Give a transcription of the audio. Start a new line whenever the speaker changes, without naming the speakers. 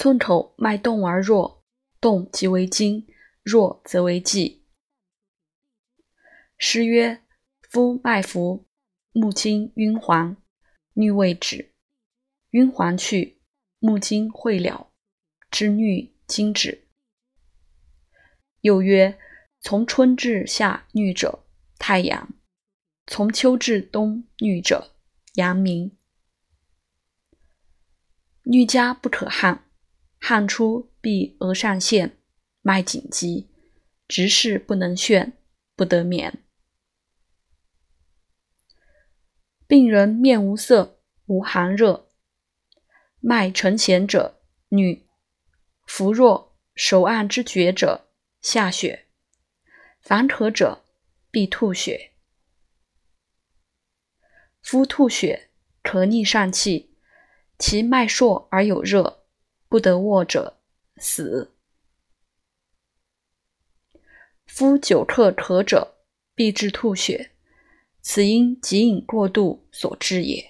寸口脉动而弱，动即为筋，弱则为忌。诗曰：“夫脉浮，目睛晕黄，衄未止，晕黄去，目睛会了，知衄惊止。”又曰：“从春至夏衄者，太阳；从秋至冬衄者，阳明。衄加不可汗。”汗出必额上陷，脉紧急，直视不能眩，不得眠。病人面无色，无寒热，脉沉弦者，女；服弱，手按之厥者，下血；烦渴者，必吐血。夫吐血，咳逆上气，其脉硕而有热。不得卧者死。夫久克渴者，必致吐血，此因急饮过度所致也。